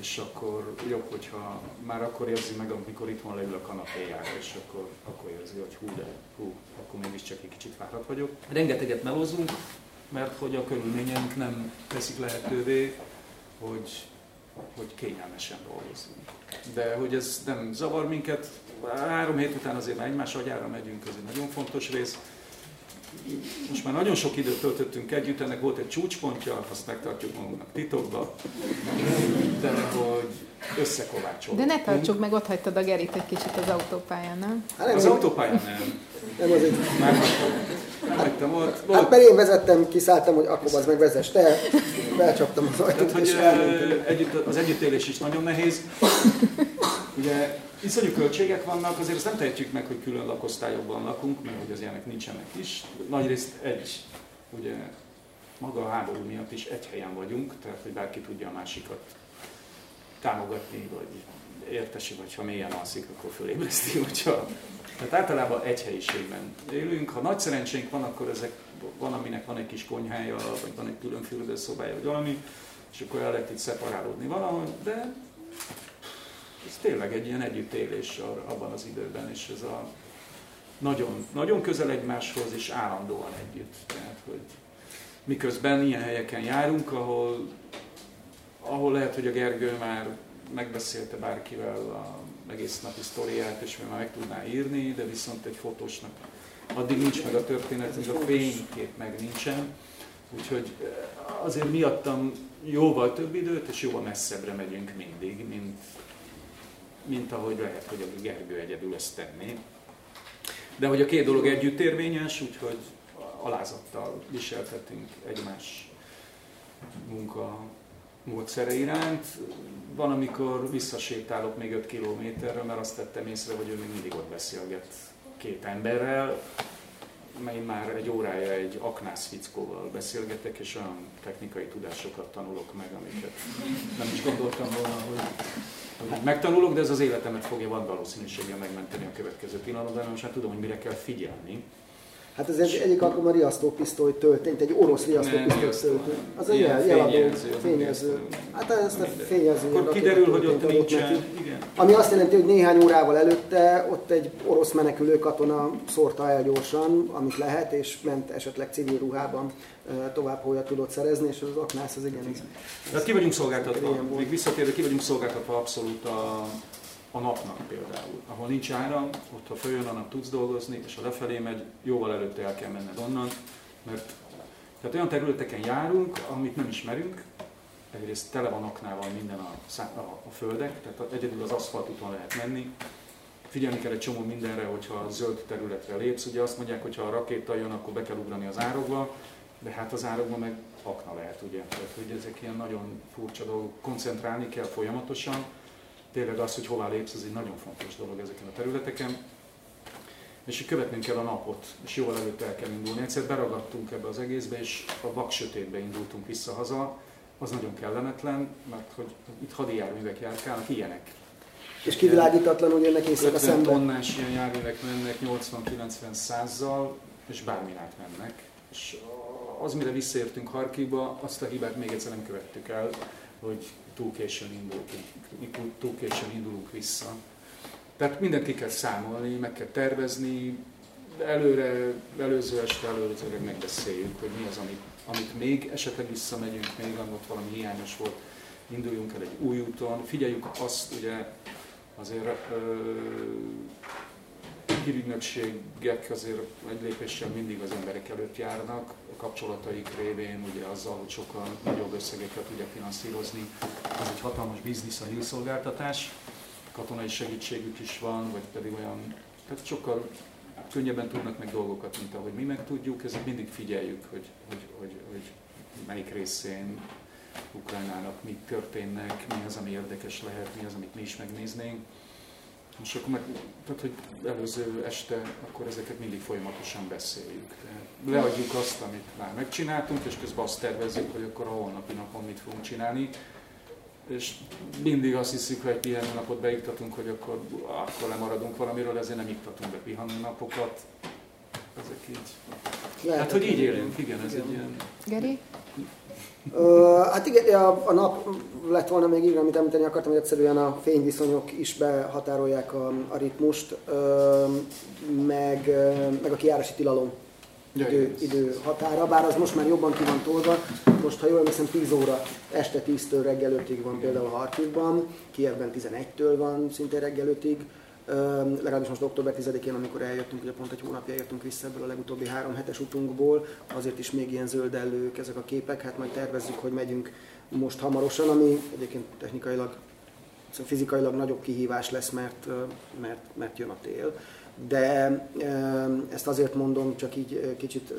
Speaker 4: és akkor jobb, hogyha már akkor érzi meg, amikor itthon leül a kanapéjára, és akkor, akkor érzi, hogy hú, de hú, akkor mégiscsak egy kicsit fáradt vagyok. Rengeteget melózunk, mert hogy a körülményeink nem teszik lehetővé, hogy, hogy kényelmesen dolgozzunk. De hogy ez nem zavar minket, három hét után azért már egymás agyára megyünk, ez egy nagyon fontos rész, most már nagyon sok időt töltöttünk együtt, ennek volt egy csúcspontja, azt megtartjuk magunknak titokba, de hogy összekovácsolunk.
Speaker 2: De ne tartsuk meg, ott hagytad a Gerit egy kicsit az autópályán, nem?
Speaker 4: Hát az autópályán nem.
Speaker 3: Nem azért.
Speaker 4: Már nem hagytam ott.
Speaker 3: Volt. Hát mert én vezettem, kiszálltam, hogy akkor az meg vezess te, belcsaptam az ajtót,
Speaker 4: Tehát, hogy együtt, az együttélés is nagyon nehéz. Ugye iszonyú költségek vannak, azért ezt nem tehetjük meg, hogy külön lakosztályokban lakunk, mert hogy az ilyenek nincsenek is. Nagyrészt egy, ugye maga a háború miatt is egy helyen vagyunk, tehát hogy bárki tudja a másikat támogatni, vagy értesi, vagy ha mélyen alszik, akkor fölébreszti, (laughs) hogyha Tehát általában egy helyiségben élünk. Ha nagy szerencsénk van, akkor ezek van, aminek van egy kis konyhája, vagy van egy külön fürdőszobája, vagy valami, és akkor el lehet itt szeparálódni valahogy, de ez tényleg egy ilyen együttélés abban az időben, és ez a nagyon, nagyon közel egymáshoz, és állandóan együtt. Tehát, hogy miközben ilyen helyeken járunk, ahol, ahol lehet, hogy a Gergő már megbeszélte bárkivel a egész napi sztoriát, és már meg tudná írni, de viszont egy fotósnak addig nincs meg a történet, még a fénykép meg nincsen. Úgyhogy azért miattam jóval több időt, és jóval messzebbre megyünk mindig, mint, mint ahogy lehet, hogy a Gergő egyedül ezt tenné. De hogy a két dolog együtt érvényes, úgyhogy alázattal viseltetünk egymás munka módszere iránt. Van, amikor visszasétálok még 5 kilométerre, mert azt tettem észre, hogy ő még mindig ott beszélget két emberrel, mely már egy órája egy aknász fickóval beszélgetek, és olyan technikai tudásokat tanulok meg, amiket nem is gondoltam volna, hogy, megtanulok, de ez az életemet fogja van valószínűséggel megmenteni a következő pillanatban, most már tudom, hogy mire kell figyelni.
Speaker 3: Hát ez egy, egyik alkalommal riasztópisztoly töltényt, egy orosz riasztópisztoly töltő. Az egy jel, jeladó, fényező. Hát ezt a fényező.
Speaker 4: Akkor kiderül, hogy ott nincsen. Igen.
Speaker 3: Ami azt jelenti, hogy néhány órával előtte ott egy orosz menekülő katona szórta el gyorsan, amit lehet, és ment esetleg civil ruhában tovább holja tudott szerezni, és az aknász az igen.
Speaker 4: Tehát ki vagyunk szolgáltatva, még visszatérve, ki vagyunk szolgáltatva abszolút a, a napnak például. Ahol nincs áram, ott ha följön a nap tudsz dolgozni, és ha lefelé megy, jóval előtte el kell menned onnan, mert tehát olyan területeken járunk, amit nem ismerünk, egyrészt tele van aknával minden a, a, a földek, tehát egyedül az aszfaltúton lehet menni. Figyelni kell egy csomó mindenre, hogyha zöld területre lépsz. Ugye azt mondják, hogy ha a rakéta jön, akkor be kell ugrani az árokba, de hát az árokban meg akna lehet, ugye? Tehát, hogy ezek ilyen nagyon furcsa dolgok. Koncentrálni kell folyamatosan, tényleg az, hogy hová lépsz, ez egy nagyon fontos dolog ezeken a területeken. És így követnünk kell a napot, és jól előtt el kell indulni. Egyszer beragadtunk ebbe az egészbe, és a vak sötétbe indultunk vissza haza. Az nagyon kellemetlen, mert hogy itt hadijárművek járkálnak, ilyenek.
Speaker 3: És kivilágítatlan, hogy ennek éjszaka szemben.
Speaker 4: tonnás ilyen járművek mennek 80-90-100-zal, és bármin mennek. És az, mire visszaértünk Harkiba, azt a hibát még egyszer nem követtük el, hogy túl későn indultunk, túl későn indulunk vissza. Tehát mindent ki kell számolni, meg kell tervezni, előre, előző este, előzőleg megbeszéljük, hogy mi az, amit, amit még esetleg visszamegyünk, még ott valami hiányos volt, induljunk el egy új úton, figyeljük azt, ugye azért hírügynökségek azért egy lépéssel mindig az emberek előtt járnak, a kapcsolataik révén, ugye azzal, hogy sokkal nagyobb összegeket tudják finanszírozni. Ez egy hatalmas biznisz a hírszolgáltatás, katonai segítségük is van, vagy pedig olyan, tehát sokkal könnyebben tudnak meg dolgokat, mint ahogy mi meg tudjuk, ezért mindig figyeljük, hogy, hogy, hogy, hogy melyik részén Ukrajnának mi történnek, mi az, ami érdekes lehet, mi az, amit mi is megnéznénk. És akkor meg, tehát, hogy előző este akkor ezeket mindig folyamatosan beszéljük. Tehát leadjuk azt, amit már megcsináltunk, és közben azt tervezzük, hogy akkor a holnapi napon mit fogunk csinálni. És mindig azt hiszük, hogy egy pihenő napot beiktatunk, hogy akkor, akkor lemaradunk valamiről, ezért nem iktatunk be pihenő napokat. Ezek így. Lehet, hát, hogy így élünk, igen, ez igen. egy ilyen...
Speaker 2: Geri?
Speaker 3: Hát igen, a, a nap lett volna még igen, amit említeni akartam, hogy egyszerűen a fényviszonyok is behatárolják a, a ritmust, meg, meg a kiárási tilalom idő, idő határa, bár az most már jobban ki van tolva. Most, ha jól emlékszem, 10 óra este 10-től reggel 5-ig van például a Harkivban, Kievben 11-től van szinte reggel 5-ig, legalábbis most október 10-én, amikor eljöttünk, ugye pont egy hónapja jöttünk vissza ebből a legutóbbi három hetes utunkból, azért is még ilyen zöldellők ezek a képek, hát majd tervezzük, hogy megyünk most hamarosan, ami egyébként technikailag, szóval fizikailag nagyobb kihívás lesz, mert, mert, mert jön a tél. De ezt azért mondom csak így kicsit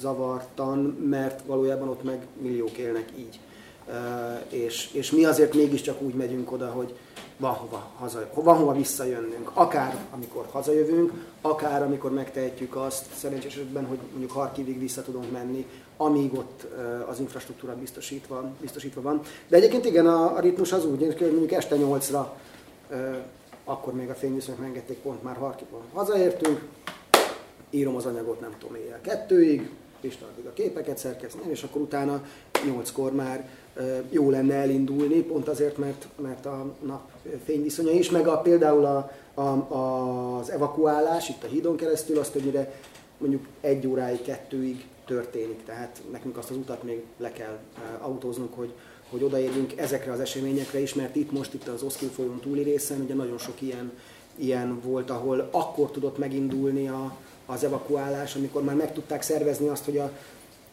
Speaker 3: zavartan, mert valójában ott meg milliók élnek így. És, és mi azért mégiscsak úgy megyünk oda, hogy van hova, haza, van hova visszajönnünk. Akár amikor hazajövünk, akár amikor megtehetjük azt szerencsés esetben, hogy mondjuk Harkivig vissza tudunk menni, amíg ott az infrastruktúra biztosítva, biztosítva van. De egyébként igen, a, a ritmus az úgy, hogy mondjuk este 8-ra akkor még a fényviszonyok engedték, pont már Harkivon hazaértünk, írom az anyagot nem tudom éjjel kettőig, Pista addig a képeket szerkezni, és akkor utána nyolckor már jó lenne elindulni, pont azért, mert, mert a nap fényviszonya is, meg a, például a, a, az evakuálás itt a hídon keresztül, azt többnyire mondjuk egy óráig, kettőig történik, tehát nekünk azt az utat még le kell autóznunk, hogy, hogy odaérjünk ezekre az eseményekre is, mert itt most itt az Oszkin folyón túli részen ugye nagyon sok ilyen, ilyen volt, ahol akkor tudott megindulni a, az evakuálás, amikor már meg tudták szervezni azt, hogy a,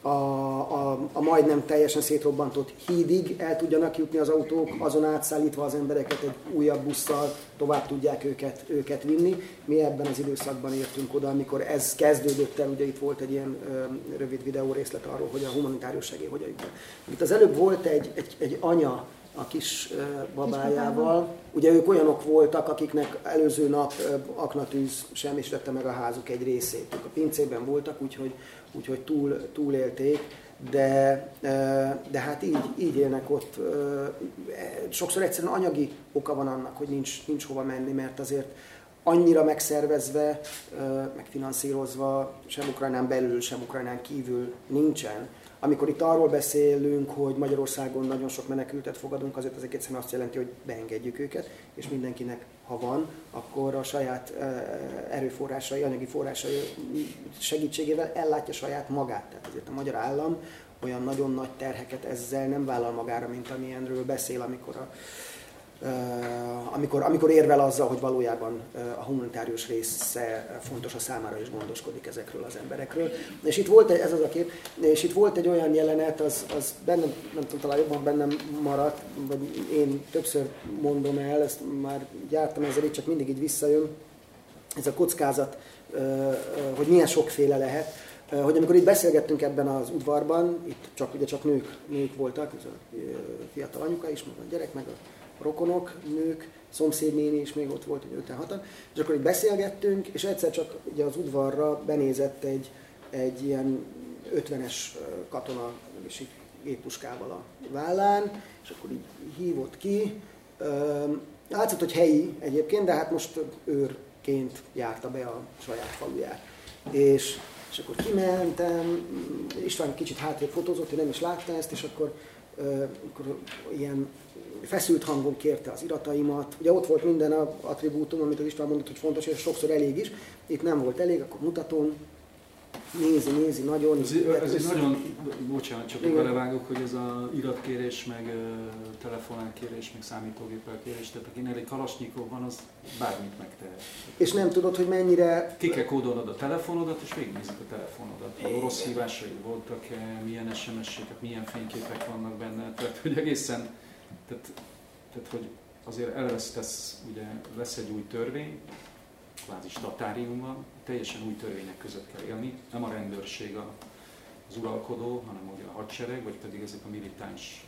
Speaker 3: a, a, a majdnem teljesen szétrobbantott hídig el tudjanak jutni az autók, azon átszállítva az embereket egy újabb busszal tovább tudják őket, őket vinni. Mi ebben az időszakban értünk oda, amikor ez kezdődött el, ugye itt volt egy ilyen ö, rövid videó részlet arról, hogy a humanitárius segély hogyan jut Itt az előbb volt egy, egy, egy anya, a kis babájával. Ugye ők olyanok voltak, akiknek előző nap aknatűz sem is vette meg a házuk egy részét. Ők a pincében voltak, úgyhogy, úgyhogy túl, túlélték, de, de hát így, így élnek ott. Sokszor egyszerűen anyagi oka van annak, hogy nincs, nincs hova menni, mert azért annyira megszervezve, megfinanszírozva sem Ukrajnán belül, sem Ukrajnán kívül nincsen, amikor itt arról beszélünk, hogy Magyarországon nagyon sok menekültet fogadunk, azért ezek egyszerűen azt jelenti, hogy beengedjük őket, és mindenkinek, ha van, akkor a saját erőforrásai, anyagi forrásai segítségével ellátja saját magát. Tehát azért a magyar állam olyan nagyon nagy terheket ezzel nem vállal magára, mint amilyenről beszél, amikor a amikor, amikor érvel azzal, hogy valójában a humanitárius része fontos a számára is gondoskodik ezekről az emberekről. És itt volt egy, ez az a kép, és itt volt egy olyan jelenet, az, az bennem, nem tudom, talán jobban bennem maradt, vagy én többször mondom el, ezt már gyártam ezzel, itt csak mindig így visszajön, ez a kockázat, hogy milyen sokféle lehet, hogy amikor itt beszélgettünk ebben az udvarban, itt csak, ugye csak nők, nők voltak, ez a fiatal anyuka is, meg a gyerek, meg a rokonok, nők, szomszédnéni is még ott volt, hogy 5 6 és akkor így beszélgettünk, és egyszer csak ugye az udvarra benézett egy, egy ilyen 50-es katona, és így géppuskával a vállán, és akkor így hívott ki. Látszott, hogy helyi egyébként, de hát most őrként járta be a saját faluját. És, és akkor kimentem, István kicsit hátrébb fotózott, hogy nem is látta ezt, és akkor ilyen feszült hangon kérte az irataimat. Ugye ott volt minden a attribútum, amit az István mondott, hogy fontos, és sokszor elég is. Itt nem volt elég, akkor mutatom. Nézi, nézi, nagyon.
Speaker 4: Ez, ez egy nagyon, bocsánat, csak Igen. belevágok, hogy ez a iratkérés, meg telefonánkérés, meg számítógépel kérés, tehát akinek egy kalasnyikó van, az bármit megtehet.
Speaker 3: És nem tudod, hogy mennyire...
Speaker 4: Ki kell kódolnod a telefonodat, és végignézik a telefonodat. A orosz hívásai voltak-e, milyen SMS-ek, milyen fényképek vannak benne, tehát hogy egészen tehát, tehát hogy azért elvesztesz, ugye lesz egy új törvény, kvázi statárium van, teljesen új törvények között kell élni, nem a rendőrség az uralkodó, hanem ugye a hadsereg, vagy pedig ezek a militáns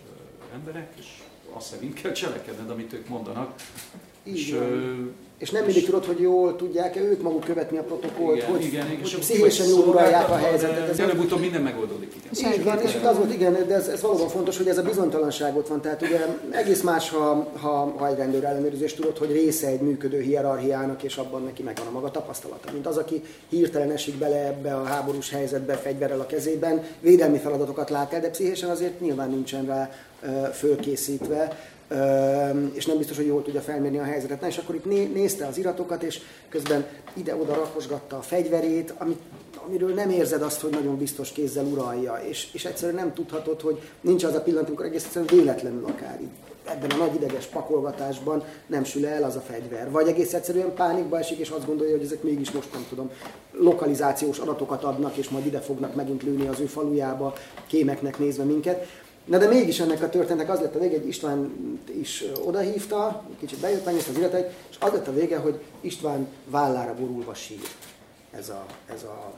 Speaker 4: emberek, és azt szerint kell cselekedned, amit ők mondanak.
Speaker 3: Így és, és nem mindig tudod, hogy jól tudják-e ők maguk követni a protokollt,
Speaker 4: igen,
Speaker 3: hogy,
Speaker 4: igen, igen,
Speaker 3: hogy pszichésen jól uralják a helyzetet.
Speaker 4: Ez előbb-utóbb minden megoldódik.
Speaker 3: Igen. Így van, és az volt, igen, de ez, ez valóban fontos, hogy ez a bizonytalanság ott van. Tehát ugye egész más, ha, ha, ha egy rendőr ellenőrzést tudod, hogy része egy működő hierarchiának, és abban neki megvan a maga tapasztalata. Mint az, aki hirtelen esik bele ebbe a háborús helyzetbe fegyverrel a kezében, védelmi feladatokat lát el, de pszichésen azért nyilván nincsen rá fölkészítve és nem biztos, hogy jól tudja felmérni a helyzetet. Na, és akkor itt nézte az iratokat, és közben ide-oda rakosgatta a fegyverét, amit, amiről nem érzed azt, hogy nagyon biztos kézzel uralja, és, és egyszerűen nem tudhatod, hogy nincs az a pillanat, amikor egész egyszerűen véletlenül akár így ebben a nagy ideges pakolgatásban nem sül el az a fegyver. Vagy egész egyszerűen pánikba esik, és azt gondolja, hogy ezek mégis most nem tudom, lokalizációs adatokat adnak, és majd ide fognak megint lőni az ő falujába, kémeknek nézve minket. Na de mégis ennek a történetnek az lett a vége, hogy István is odahívta, kicsit bejött, megnézte az iratait, és az lett a vége, hogy István vállára borulva sír. Ez a, ez a,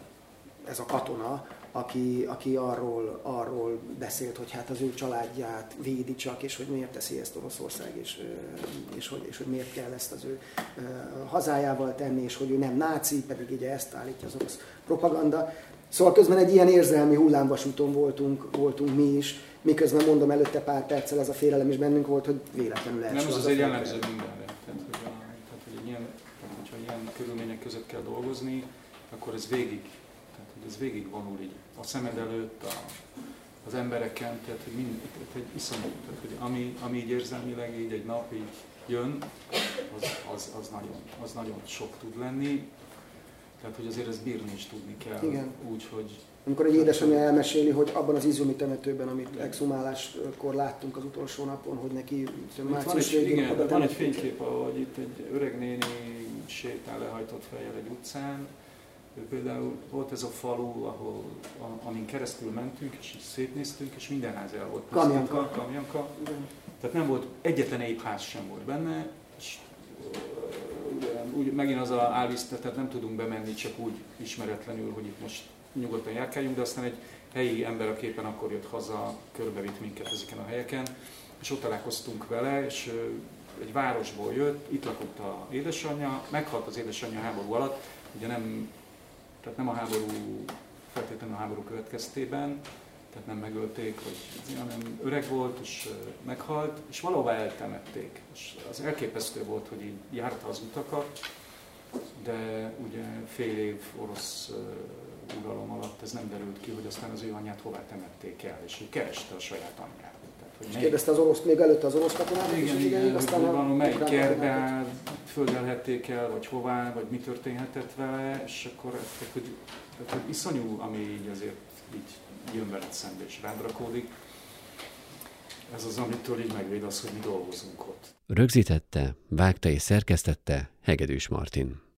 Speaker 3: ez a katona, aki, aki arról, arról beszélt, hogy hát az ő családját védi csak, és hogy miért teszi ezt Oroszország, és, és, hogy, és hogy miért kell ezt az ő hazájával tenni, és hogy ő nem náci, pedig ugye ezt állítja az orosz propaganda. Szóval közben egy ilyen érzelmi hullámvasúton voltunk, voltunk mi is, miközben mondom előtte pár perccel ez a félelem is bennünk volt, hogy véletlenül
Speaker 4: első. Nem, az, az azért jellemző mindenre. Tehát, hogy, a, tehát, hogy között kell dolgozni, akkor ez végig, tehát hogy ez végig vonul így a szemed előtt, a, az embereken, tehát hogy, mind, tehát, hogy iszonyú, tehát hogy ami, ami így érzelmileg így egy nap így jön, az, az, az, nagyon, az nagyon sok tud lenni, tehát hogy azért ezt bírni is tudni kell,
Speaker 3: Igen.
Speaker 4: úgy, hogy
Speaker 3: amikor egy édesanyja elmeséli, hogy abban az izumi temetőben, amit exhumáláskor láttunk az utolsó napon, hogy neki
Speaker 4: március végén igen, oda van egy fénykép, ahogy itt egy öreg néni sétál lehajtott fejjel egy utcán. Ő például volt ez a falu, ahol, amin keresztül mentünk, és szétnéztünk, és minden ház el volt.
Speaker 3: Kamjanka.
Speaker 4: Kamjanka. Tehát nem volt, egyetlen épp ház sem volt benne, és úgy, megint az a állízt, tehát nem tudunk bemenni csak úgy ismeretlenül, hogy itt most nyugodtan járkáljunk, de aztán egy helyi ember a képen akkor jött haza, körbevitt minket ezeken a helyeken, és ott találkoztunk vele, és egy városból jött, itt lakott a édesanyja, meghalt az édesanyja háború alatt, ugye nem, tehát nem a háború, feltétlenül a háború következtében, tehát nem megölték, vagy, hanem öreg volt, és meghalt, és valahová eltemették. És az elképesztő volt, hogy így járta az utakat, de ugye fél év orosz uralom alatt ez nem derült ki, hogy aztán az ő anyját hová temették el, és ő kereste a saját anyját.
Speaker 3: Tehát, hogy és kérdezte az orosz, még előtt az orosz katonát?
Speaker 4: Igen, igen, igen aztán hogy van, melyik kertbe földelhették el, vagy hová, vagy mi történhetett vele, és akkor tehát, hogy, tehát, hogy iszonyú, ami így azért így jön veled szembe és rád rakódik. Ez az, amitől így megvéd az, hogy mi dolgozunk ott.
Speaker 1: Rögzítette, vágta és szerkesztette Hegedűs Martin.